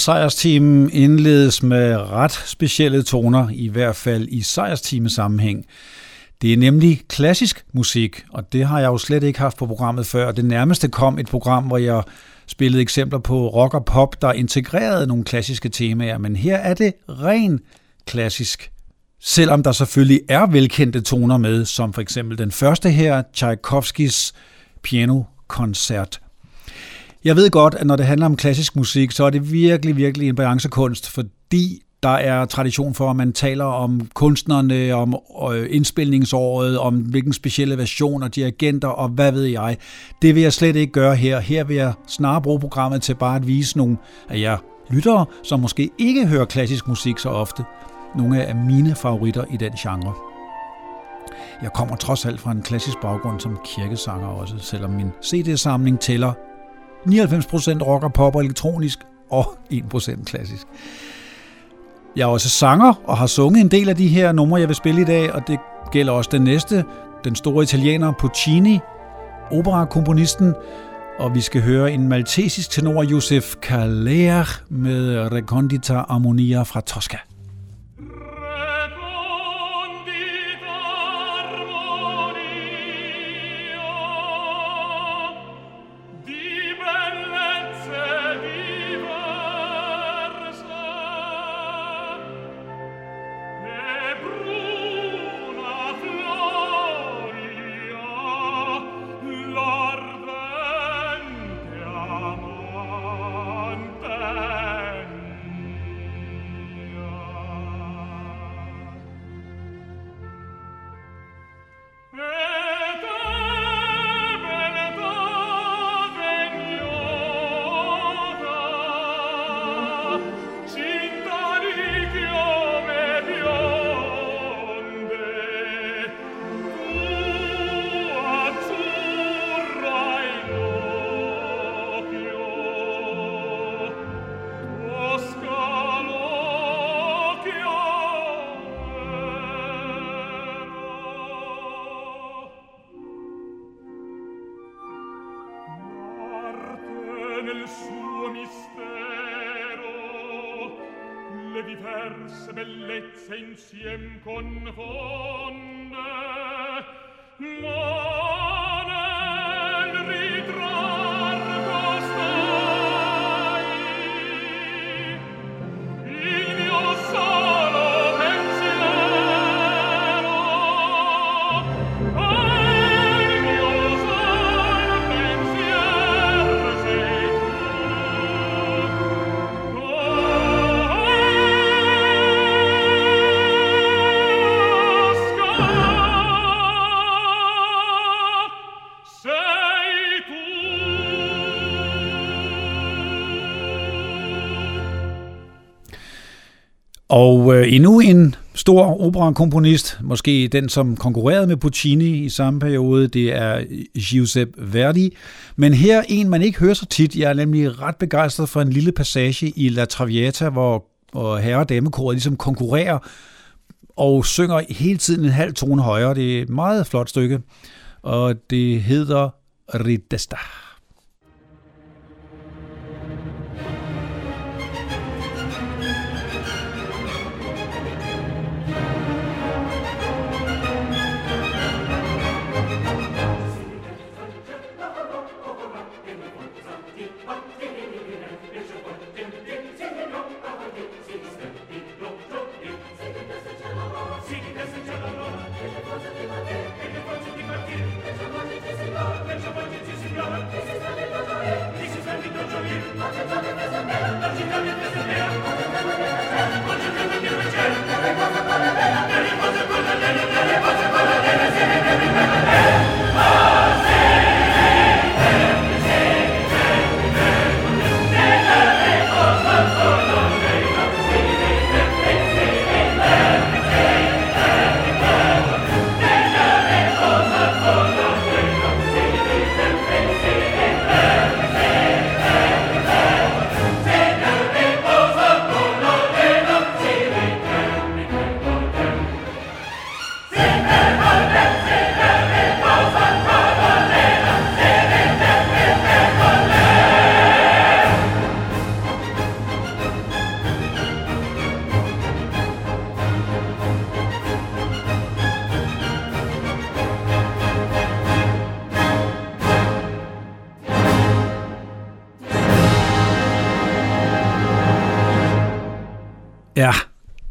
Sejrsteamen indledes med ret specielle toner, i hvert fald i sejrsteam sammenhæng. Det er nemlig klassisk musik, og det har jeg jo slet ikke haft på programmet før. Det nærmeste kom et program, hvor jeg spillede eksempler på rock og pop, der integrerede nogle klassiske temaer, men her er det ren klassisk. Selvom der selvfølgelig er velkendte toner med, som for eksempel den første her, Tchaikovskis pianokoncert. Jeg ved godt, at når det handler om klassisk musik, så er det virkelig, virkelig en balancekunst, fordi der er tradition for, at man taler om kunstnerne, om øh, indspilningsåret, om hvilken specielle version og dirigenter og hvad ved jeg. Det vil jeg slet ikke gøre her. Her vil jeg snarere bruge programmet til bare at vise nogle af jer lyttere, som måske ikke hører klassisk musik så ofte. Nogle af mine favoritter i den genre. Jeg kommer trods alt fra en klassisk baggrund som kirkesanger også, selvom min CD-samling tæller 99% rock og pop og elektronisk og 1% klassisk. Jeg er også sanger og har sunget en del af de her numre, jeg vil spille i dag, og det gælder også den næste, den store italiener Puccini, operakomponisten, og vi skal høre en maltesisk tenor, Josef Kaler, med Recondita Harmonia fra Tosca. due diverse bellezze insiem confonde ma Og øh, endnu en stor operakomponist, måske den, som konkurrerede med Puccini i samme periode, det er Giuseppe Verdi. Men her en, man ikke hører så tit. Jeg er nemlig ret begejstret for en lille passage i La Traviata, hvor, hvor herre- og damekoret ligesom konkurrerer og synger hele tiden en halv tone højere. Det er et meget flot stykke, og det hedder Ridesta.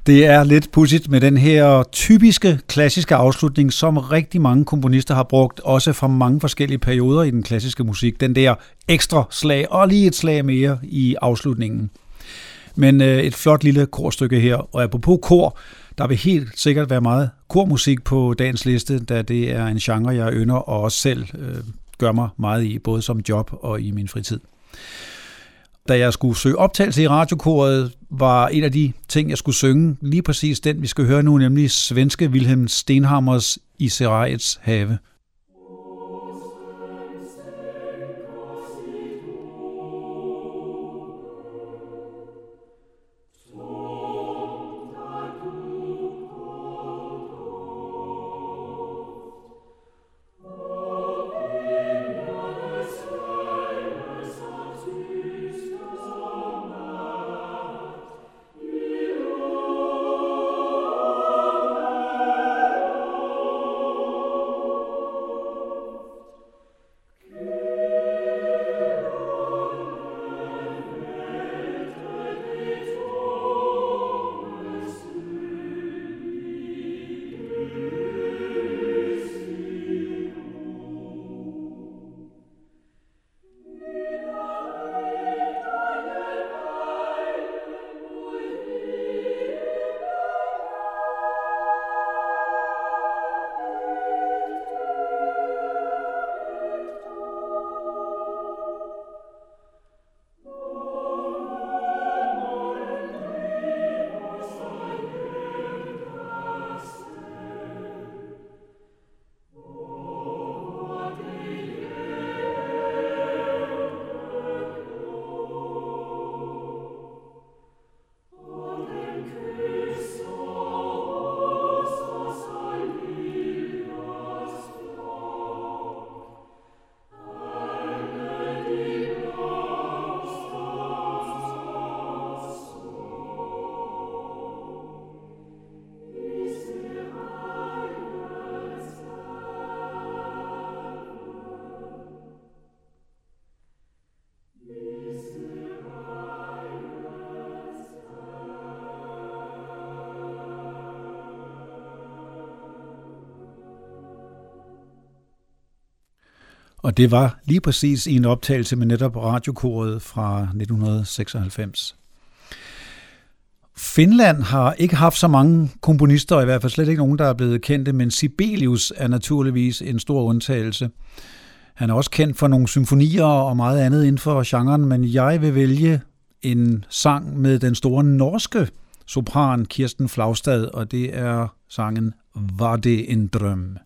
Det er lidt pudsigt med den her typiske klassiske afslutning, som rigtig mange komponister har brugt, også fra mange forskellige perioder i den klassiske musik. Den der ekstra slag og lige et slag mere i afslutningen. Men øh, et flot lille korstykke her, og apropos kor, der vil helt sikkert være meget kormusik på dagens liste, da det er en genre, jeg ynder og også selv øh, gør mig meget i, både som job og i min fritid da jeg skulle søge optagelse i radiokoret, var en af de ting, jeg skulle synge, lige præcis den, vi skal høre nu, nemlig svenske Wilhelm Stenhammers I Serajets have. Og det var lige præcis i en optagelse med netop radiokoret fra 1996. Finland har ikke haft så mange komponister, i hvert fald slet ikke nogen, der er blevet kendte, men Sibelius er naturligvis en stor undtagelse. Han er også kendt for nogle symfonier og meget andet inden for genren, men jeg vil vælge en sang med den store norske sopran Kirsten Flagstad, og det er sangen Var det en drøm?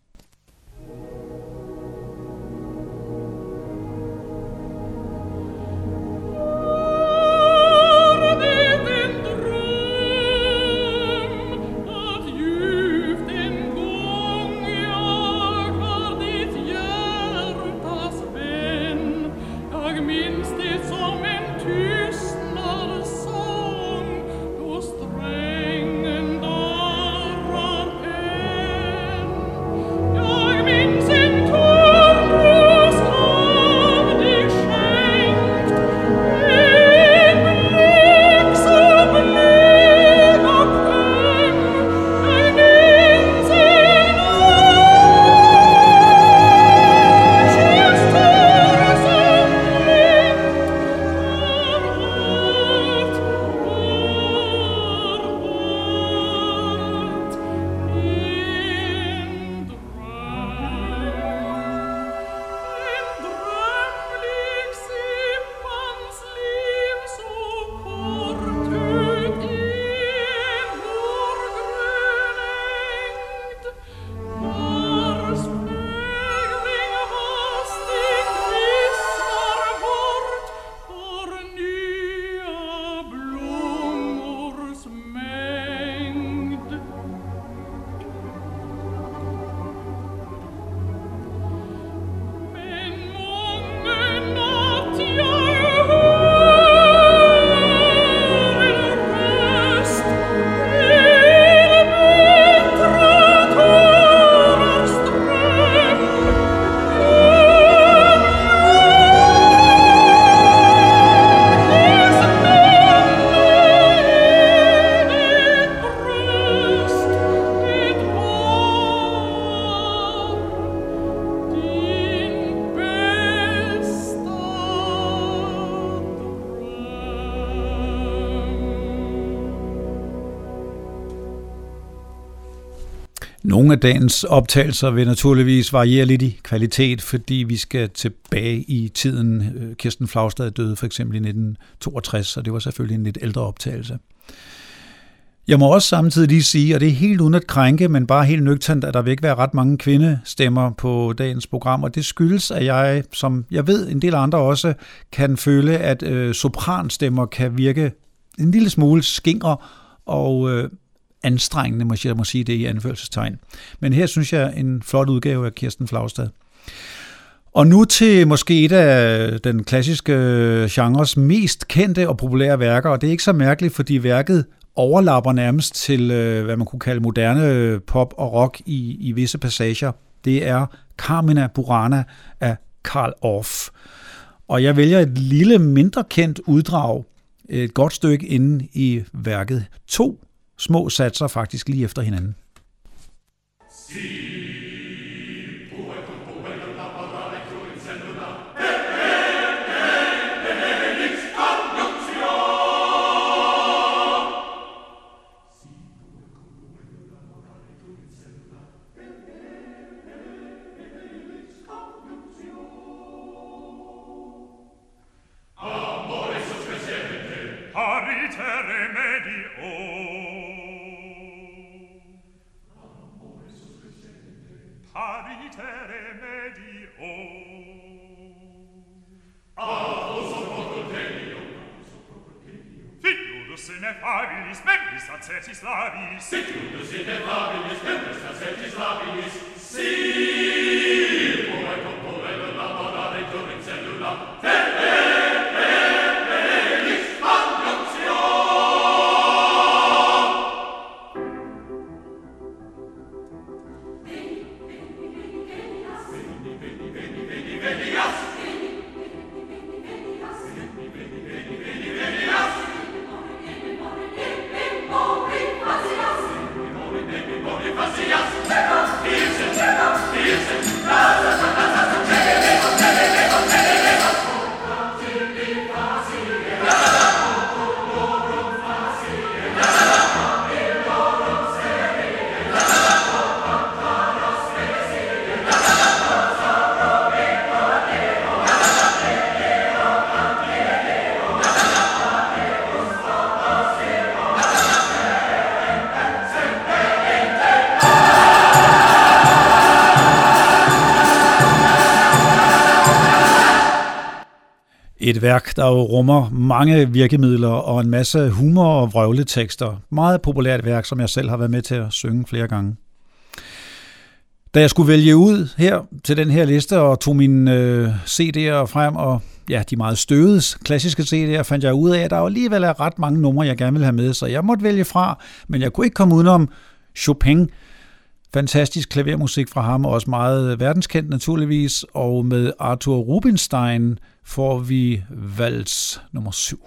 Dagens optagelser vil naturligvis variere lidt i kvalitet, fordi vi skal tilbage i tiden. Øh, Kirsten Flagstad døde for eksempel i 1962, og det var selvfølgelig en lidt ældre optagelse. Jeg må også samtidig lige sige, og det er helt uden at krænke, men bare helt nøgternt, at der vil ikke være ret mange kvindestemmer på dagens program, og det skyldes, at jeg, som jeg ved en del andre også, kan føle, at øh, sopranstemmer kan virke en lille smule skingre og øh, anstrengende, må jeg må sige det i anførselstegn. Men her synes jeg en flot udgave af Kirsten Flagstad. Og nu til måske et af den klassiske genres mest kendte og populære værker, og det er ikke så mærkeligt, fordi værket overlapper nærmest til, øh, hvad man kunne kalde moderne øh, pop og rock i, i visse passager. Det er Carmina Burana af Karl Orff. Og jeg vælger et lille, mindre kendt uddrag, et godt stykke inde i værket. To små satser faktisk lige efter hinanden. See. Værk, der jo rummer mange virkemidler og en masse humor og vrøvletekster. Meget populært værk, som jeg selv har været med til at synge flere gange. Da jeg skulle vælge ud her til den her liste og tog mine øh, CD'er frem, og ja, de meget støvede klassiske CD'er, fandt jeg ud af, at der alligevel er ret mange numre, jeg gerne vil have med, så jeg måtte vælge fra, men jeg kunne ikke komme udenom Chopin, Fantastisk klavermusik fra ham, og også meget verdenskendt naturligvis, og med Arthur Rubinstein får vi vals nummer 7.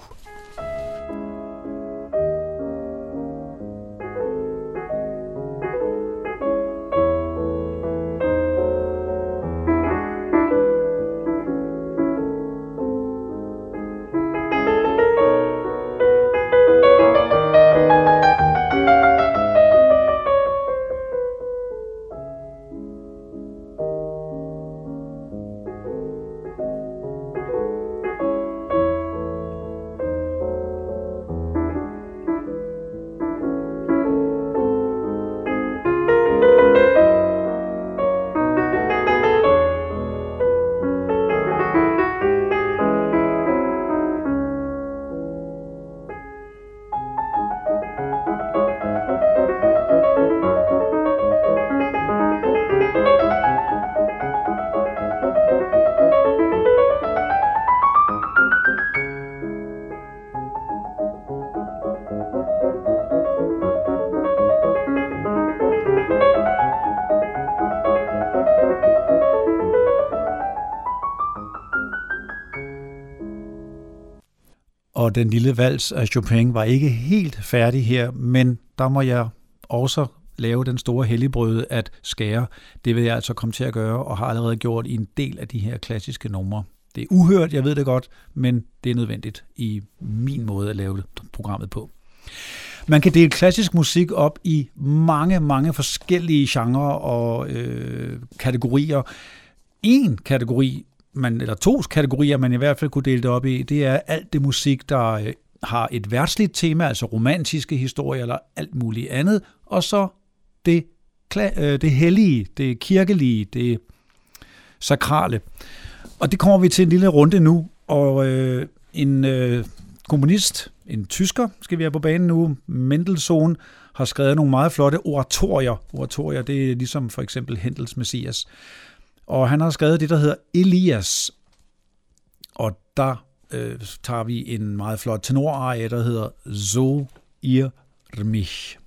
den lille vals af Chopin var ikke helt færdig her, men der må jeg også lave den store helligbrøde at skære. Det vil jeg altså komme til at gøre, og har allerede gjort i en del af de her klassiske numre. Det er uhørt, jeg ved det godt, men det er nødvendigt i min måde at lave programmet på. Man kan dele klassisk musik op i mange, mange forskellige genrer og øh, kategorier. En kategori, man, eller to kategorier, man i hvert fald kunne dele det op i, det er alt det musik, der øh, har et værtsligt tema, altså romantiske historier eller alt muligt andet, og så det, øh, det hellige, det kirkelige, det sakrale. Og det kommer vi til en lille runde nu, og øh, en øh, komponist, en tysker, skal vi have på banen nu, Mendelssohn, har skrevet nogle meget flotte oratorier. Oratorier, det er ligesom for eksempel Hendels Messias. Og han har skrevet det, der hedder Elias. Og der øh, tager vi en meget flot tenorarie, der hedder So ihr mich.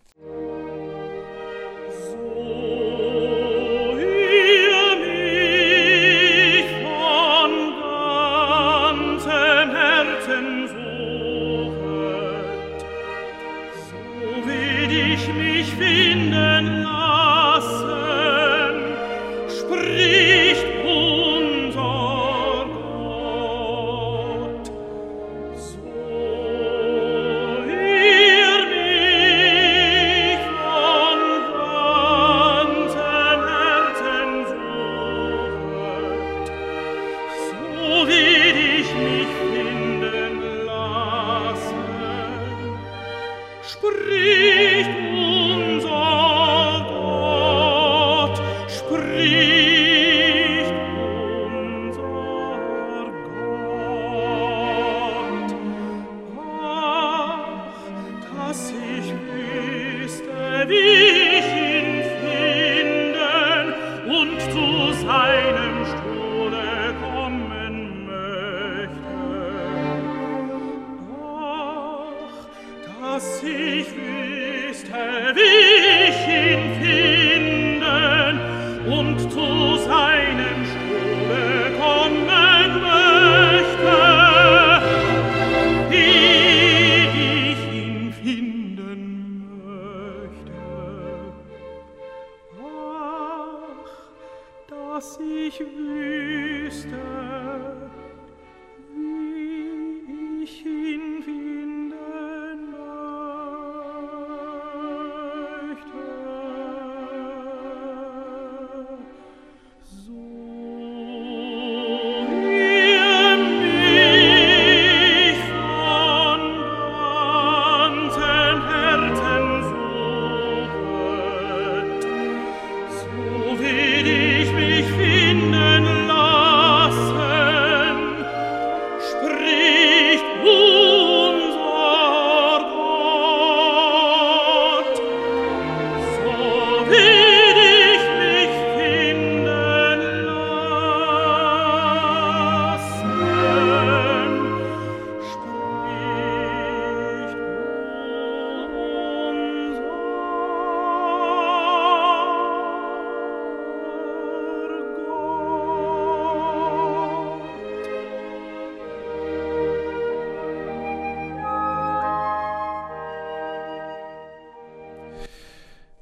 see.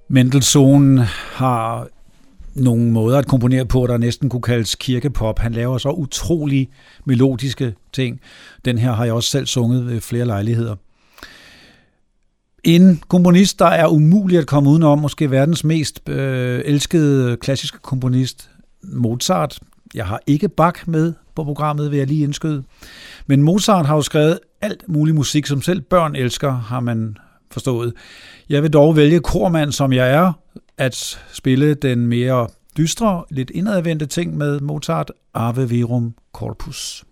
Mendelssohn har nogle måder at komponere på, der næsten kunne kaldes kirkepop. Han laver så utrolig melodiske ting. Den her har jeg også selv sunget ved flere lejligheder. En komponist, der er umulig at komme udenom, måske verdens mest øh, elskede klassiske komponist, Mozart. Jeg har ikke Bach med på programmet, vil jeg lige indskyde. Men Mozart har jo skrevet alt mulig musik, som selv børn elsker, har man forstået. Jeg vil dog vælge kormand, som jeg er, at spille den mere dystre, lidt indadvendte ting med Mozart, Ave Verum Corpus.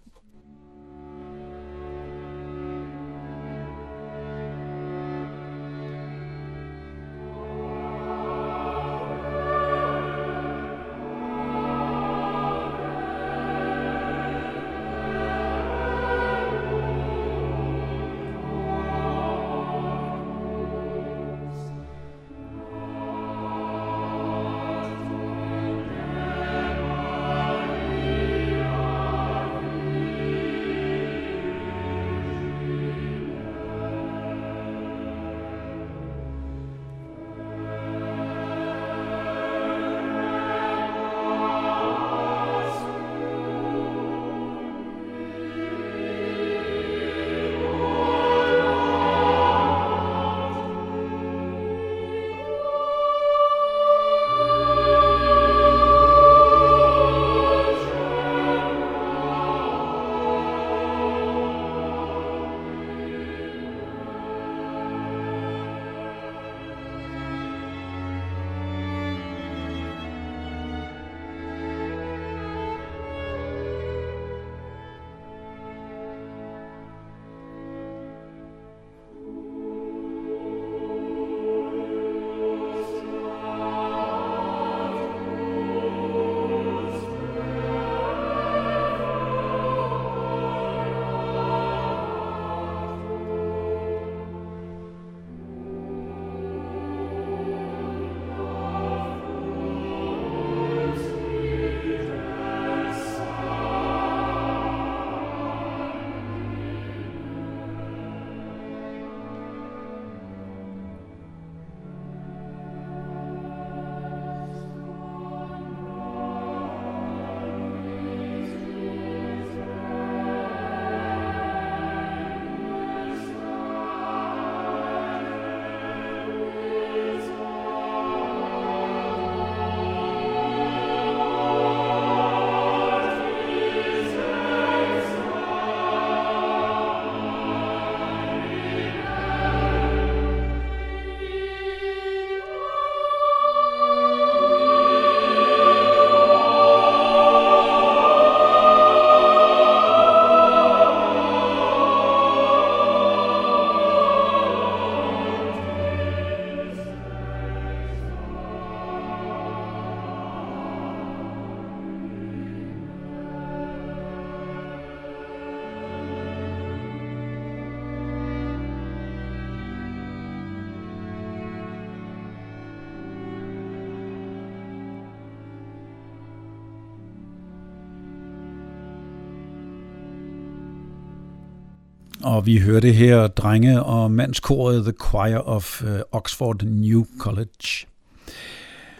Og vi hørte her drenge- og mandskoret The Choir of øh, Oxford New College.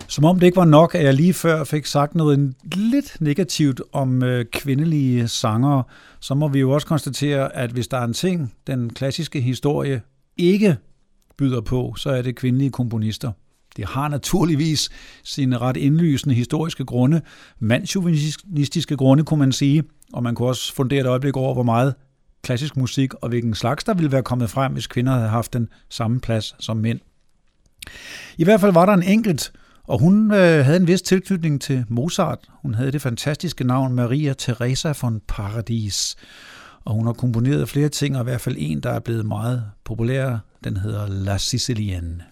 Som om det ikke var nok, at jeg lige før fik sagt noget lidt negativt om øh, kvindelige sangere, så må vi jo også konstatere, at hvis der er en ting, den klassiske historie ikke byder på, så er det kvindelige komponister. Det har naturligvis sine ret indlysende historiske grunde, mandsjuvenistiske grunde, kunne man sige, og man kunne også fundere et øjeblik over, hvor meget klassisk musik og hvilken slags der ville være kommet frem, hvis kvinder havde haft den samme plads som mænd. I hvert fald var der en enkelt, og hun øh, havde en vis tilknytning til Mozart. Hun havde det fantastiske navn Maria Teresa von Paradis, og hun har komponeret flere ting, og i hvert fald en, der er blevet meget populær. Den hedder La Sicilienne.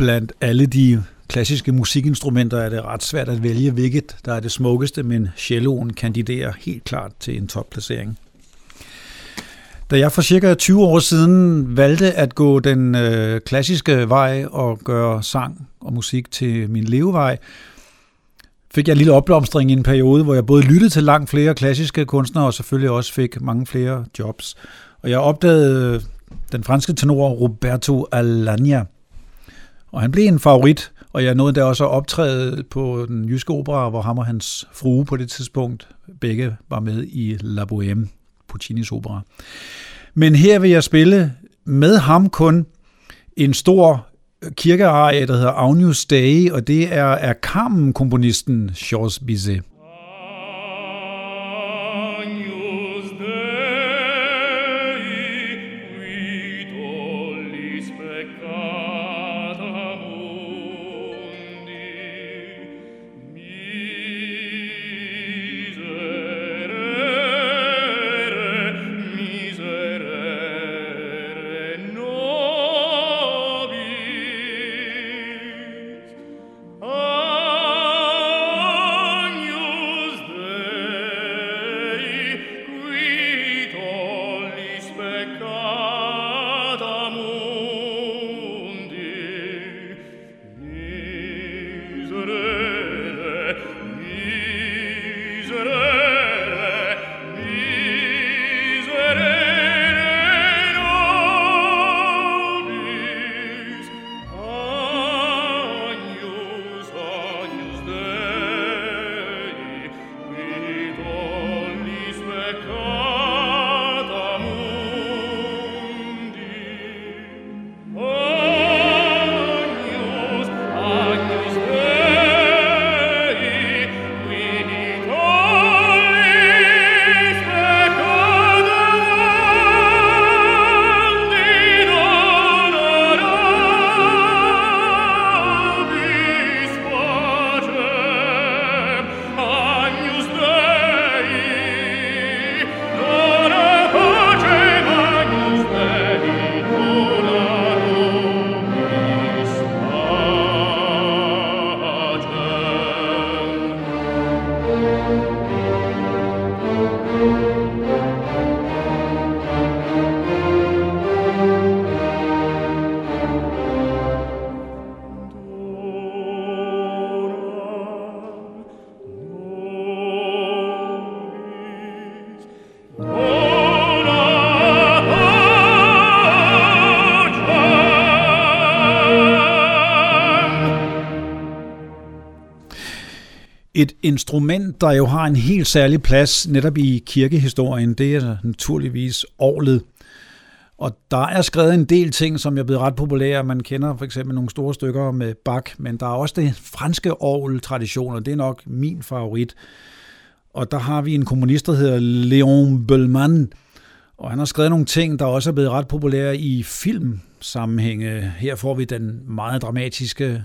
Blandt alle de klassiske musikinstrumenter er det ret svært at vælge, hvilket der er det smukkeste, men celloen kandiderer helt klart til en topplacering. Da jeg for cirka 20 år siden valgte at gå den øh, klassiske vej og gøre sang og musik til min levevej, fik jeg en lille opblomstring i en periode, hvor jeg både lyttede til langt flere klassiske kunstnere og selvfølgelig også fik mange flere jobs. Og jeg opdagede den franske tenor Roberto Alagna, og han blev en favorit, og jeg nåede da også at optræde på den jyske opera, hvor ham og hans frue på det tidspunkt begge var med i La Bohème, Puccinis opera. Men her vil jeg spille med ham kun en stor kirkearie, der hedder Agnus Dei, og det er, er Carmen-komponisten Georges Bizet. Instrument, der jo har en helt særlig plads netop i kirkehistorien, det er naturligvis orlet. Og der er skrevet en del ting, som er blevet ret populære. Man kender for eksempel nogle store stykker med Bach, men der er også det franske orgeltradition, og det er nok min favorit. Og der har vi en kommunist, der hedder Léon Bellman, og han har skrevet nogle ting, der også er blevet ret populære i filmsammenhænge. Her får vi den meget dramatiske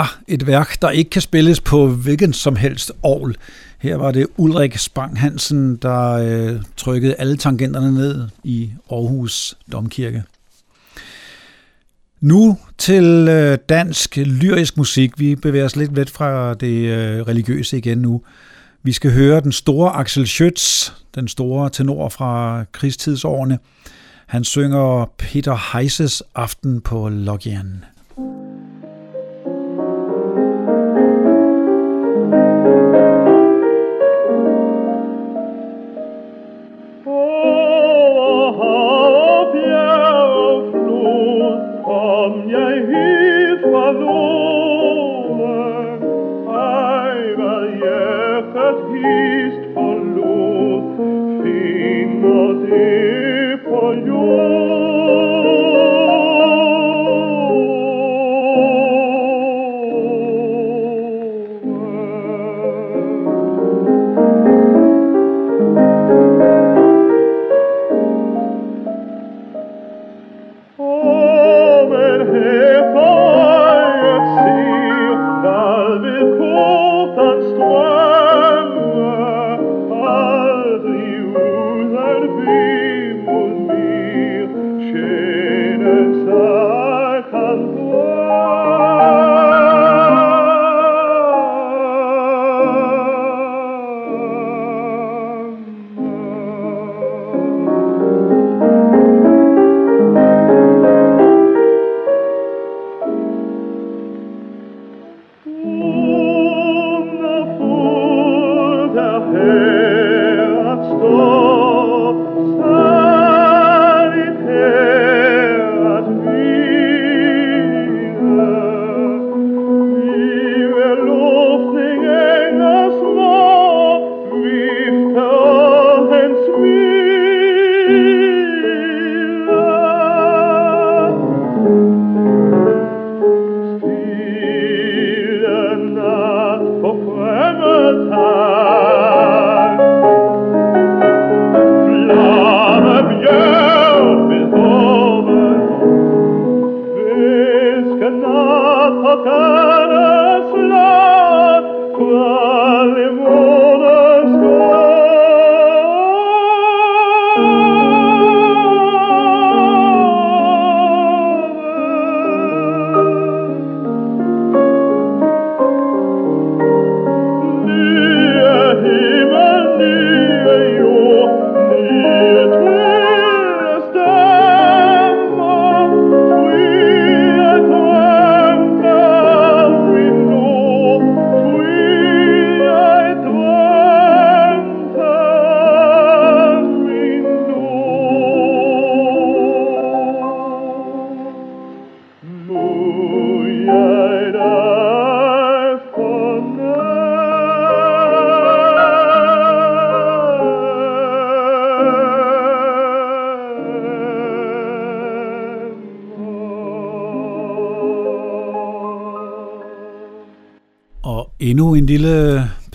er et værk, der ikke kan spilles på hvilken som helst ovl. Her var det Ulrik Spang Hansen, der øh, trykkede alle tangenterne ned i Aarhus Domkirke. Nu til øh, dansk lyrisk musik. Vi bevæger os lidt væk fra det øh, religiøse igen nu. Vi skal høre den store Axel Schütz, den store tenor fra krigstidsårene. Han synger Peter Heises Aften på Logien.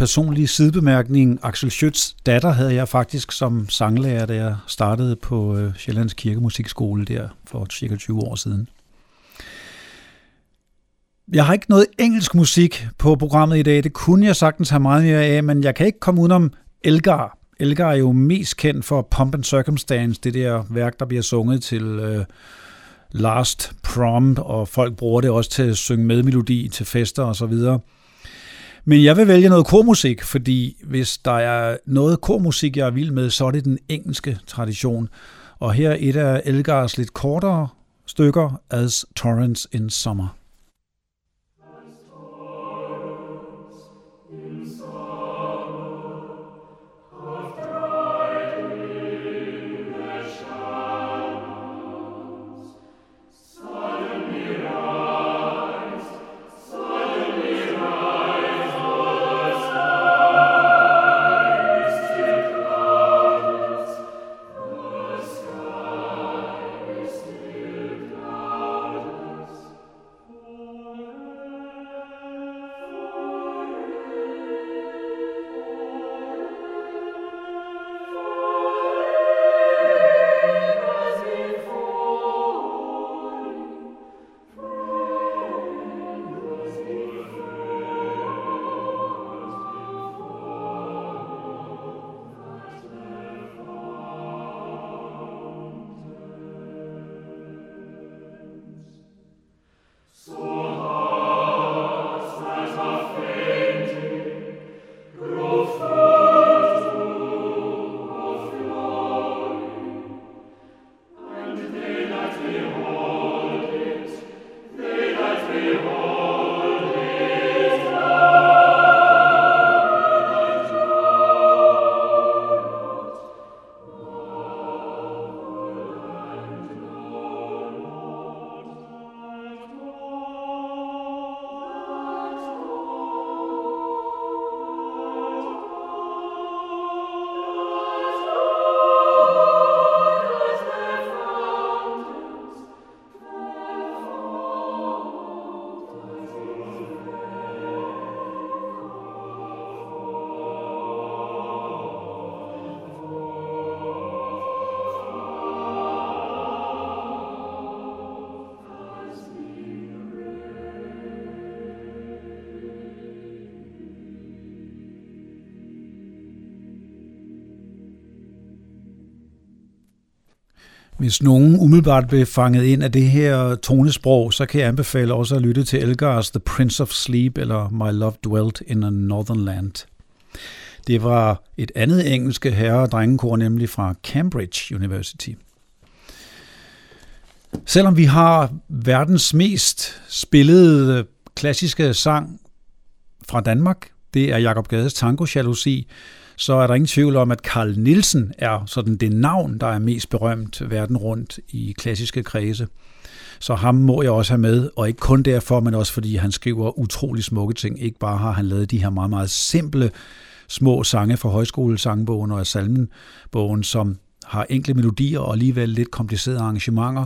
Personlige sidebemærkning. Axel Schütz datter havde jeg faktisk som sanglærer, da jeg startede på øh, Sjællands Kirkemusikskole der for cirka 20 år siden. Jeg har ikke noget engelsk musik på programmet i dag. Det kunne jeg sagtens have meget mere af, men jeg kan ikke komme udenom Elgar. Elgar er jo mest kendt for Pump and Circumstance, det der værk, der bliver sunget til øh, Last Prom, og folk bruger det også til at synge medmelodi til fester og så videre. Men jeg vil vælge noget kormusik, fordi hvis der er noget kormusik, jeg er vild med, så er det den engelske tradition. Og her er et af Elgars lidt kortere stykker, As Torrents in Summer. Hvis nogen umiddelbart blev fanget ind af det her tonesprog, så kan jeg anbefale også at lytte til Elgars The Prince of Sleep eller My Love Dwelt in a Northern Land. Det var et andet engelske herre- og drengekor, nemlig fra Cambridge University. Selvom vi har verdens mest spillede øh, klassiske sang fra Danmark, det er Jakob Gades Tango Jalousi, så er der ingen tvivl om, at Carl Nielsen er sådan det navn, der er mest berømt verden rundt i klassiske kredse. Så ham må jeg også have med, og ikke kun derfor, men også fordi han skriver utrolig smukke ting. Ikke bare har han lavet de her meget, meget simple små sange fra højskolesangbogen og salmenbogen, som har enkle melodier og alligevel lidt komplicerede arrangementer.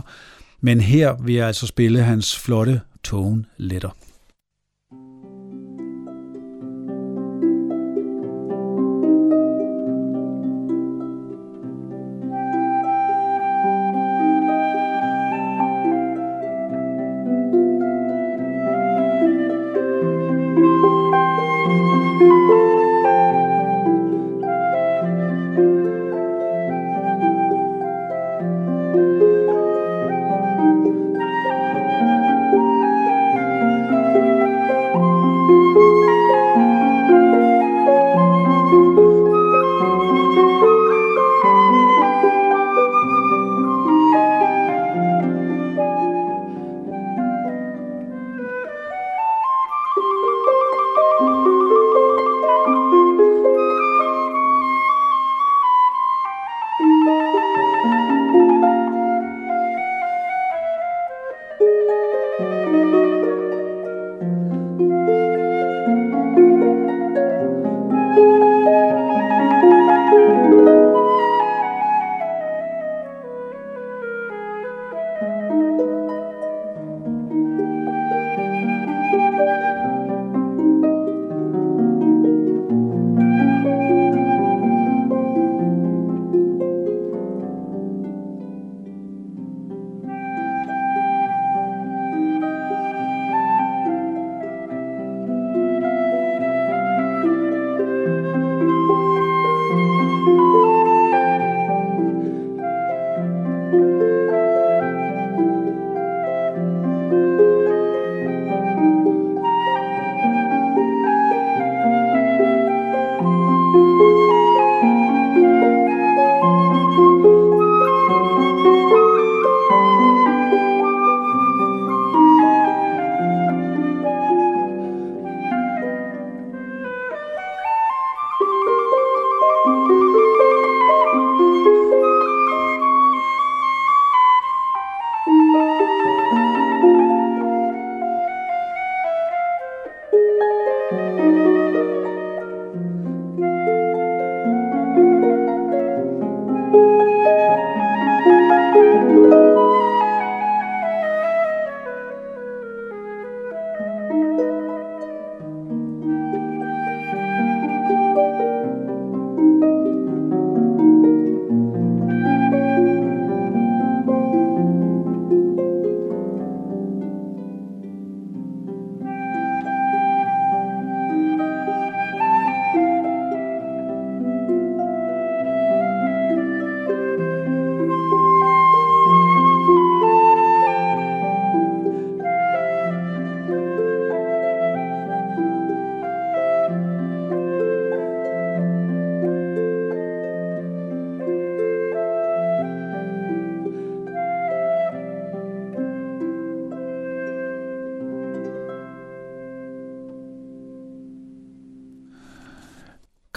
Men her vil jeg altså spille hans flotte tone letter.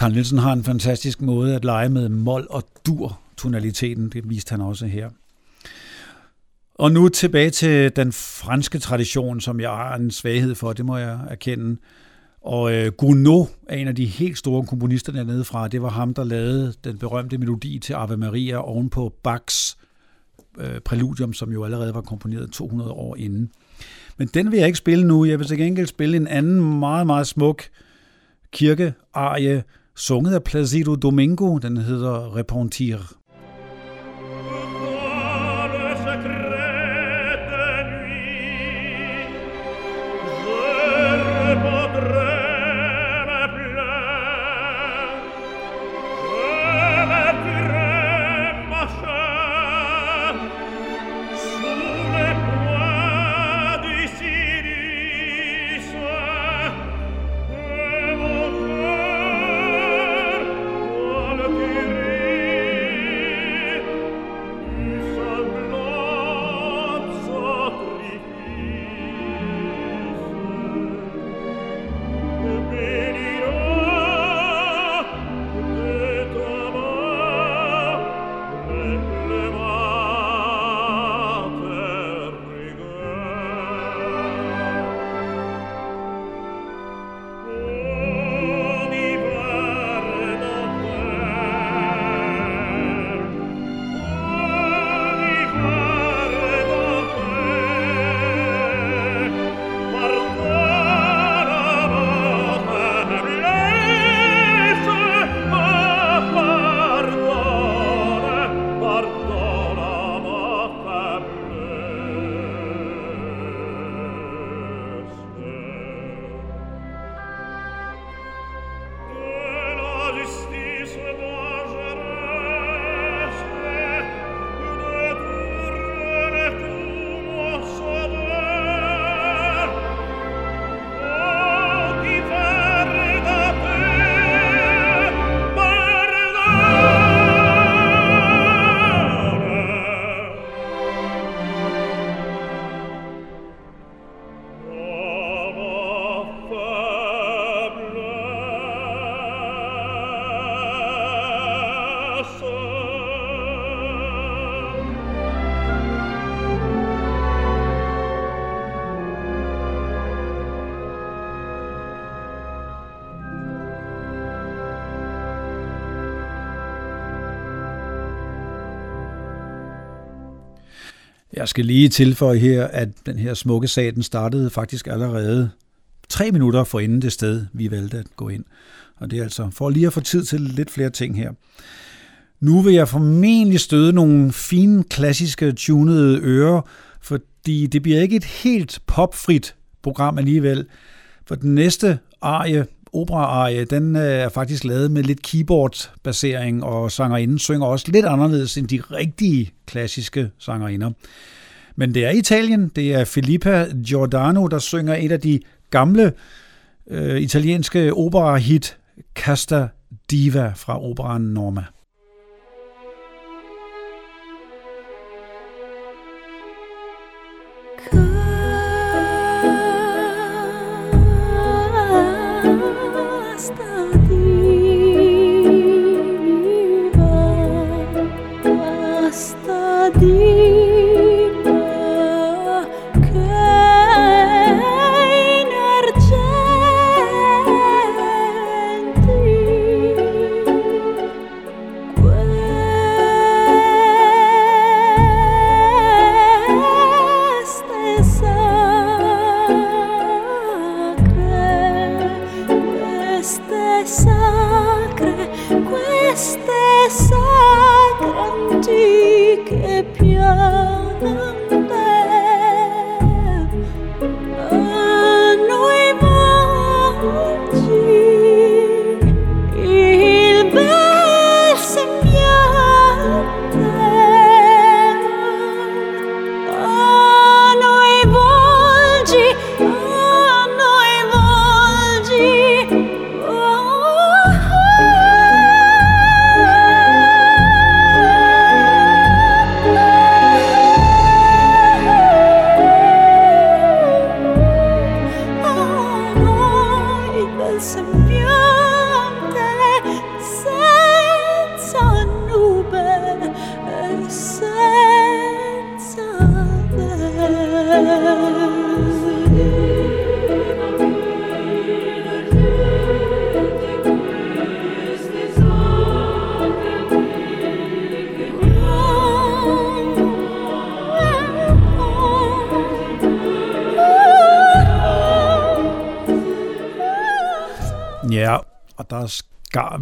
Carl Nielsen har en fantastisk måde at lege med mol og dur tonaliteten, det viste han også her. Og nu tilbage til den franske tradition, som jeg har en svaghed for, det må jeg erkende. Og øh, Gounod er en af de helt store komponister dernede fra. Det var ham, der lavede den berømte melodi til Ave Maria ovenpå Bachs øh, præludium, som jo allerede var komponeret 200 år inden. Men den vil jeg ikke spille nu. Jeg vil til gengæld spille en anden meget, meget smuk kirkearie, sunget af Placido Domingo. Den hedder Repentir. Skal lige tilføje her, at den her smukke sag, den startede faktisk allerede tre minutter for inden det sted, vi valgte at gå ind. Og det er altså for lige at få tid til lidt flere ting her. Nu vil jeg formentlig støde nogle fine, klassiske, tunede ører, fordi det bliver ikke et helt popfrit program alligevel. For den næste arie, opera-arie, den øh, er faktisk lavet med lidt keyboard-basering, og sangerinden synger også lidt anderledes end de rigtige klassiske sangerinder. Men det er Italien, det er Filippa Giordano, der synger et af de gamle øh, italienske opera-hit Casta Diva fra operaen Norma.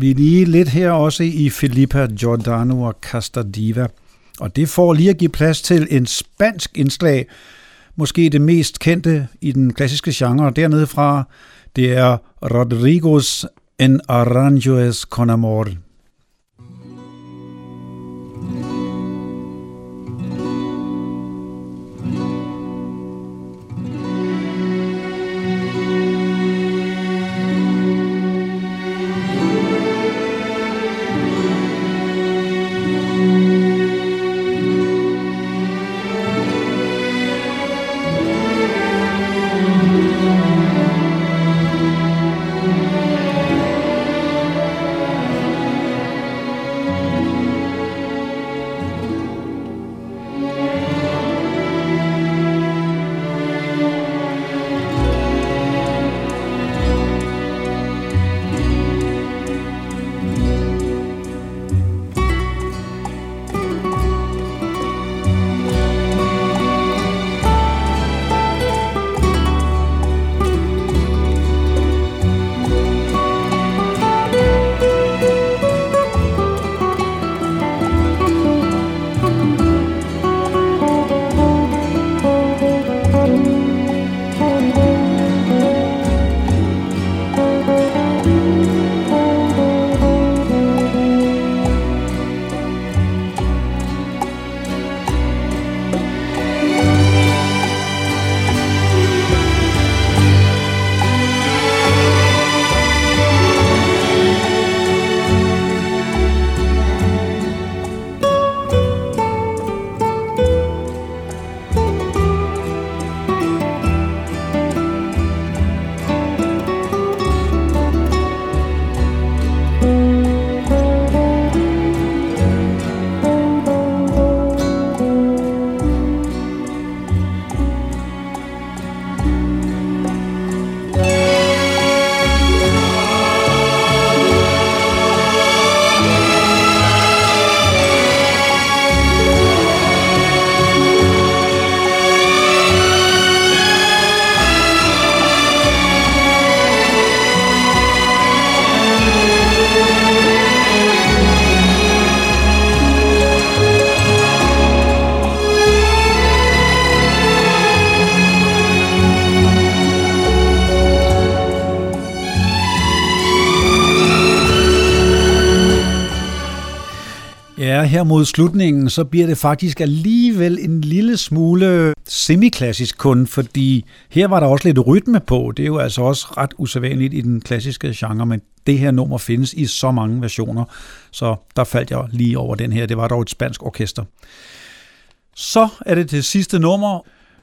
Vi lige lidt her også i Filippa Giordano og Castadiva. Og det får lige at give plads til en spansk indslag, måske det mest kendte i den klassiske genre dernede fra, det er Rodrigos En Arranjoes con Amor. Her mod slutningen, så bliver det faktisk alligevel en lille smule semiklassisk kun, fordi her var der også lidt rytme på. Det er jo altså også ret usædvanligt i den klassiske genre, men det her nummer findes i så mange versioner, så der faldt jeg lige over den her. Det var dog et spansk orkester. Så er det det sidste nummer.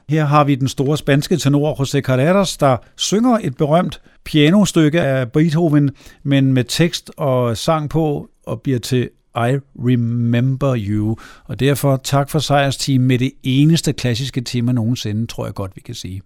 Her har vi den store spanske tenor José Carreras, der synger et berømt pianostykke af Beethoven, men med tekst og sang på, og bliver til i Remember You. Og derfor tak for sejrsteam med det eneste klassiske tema nogensinde, tror jeg godt, vi kan sige.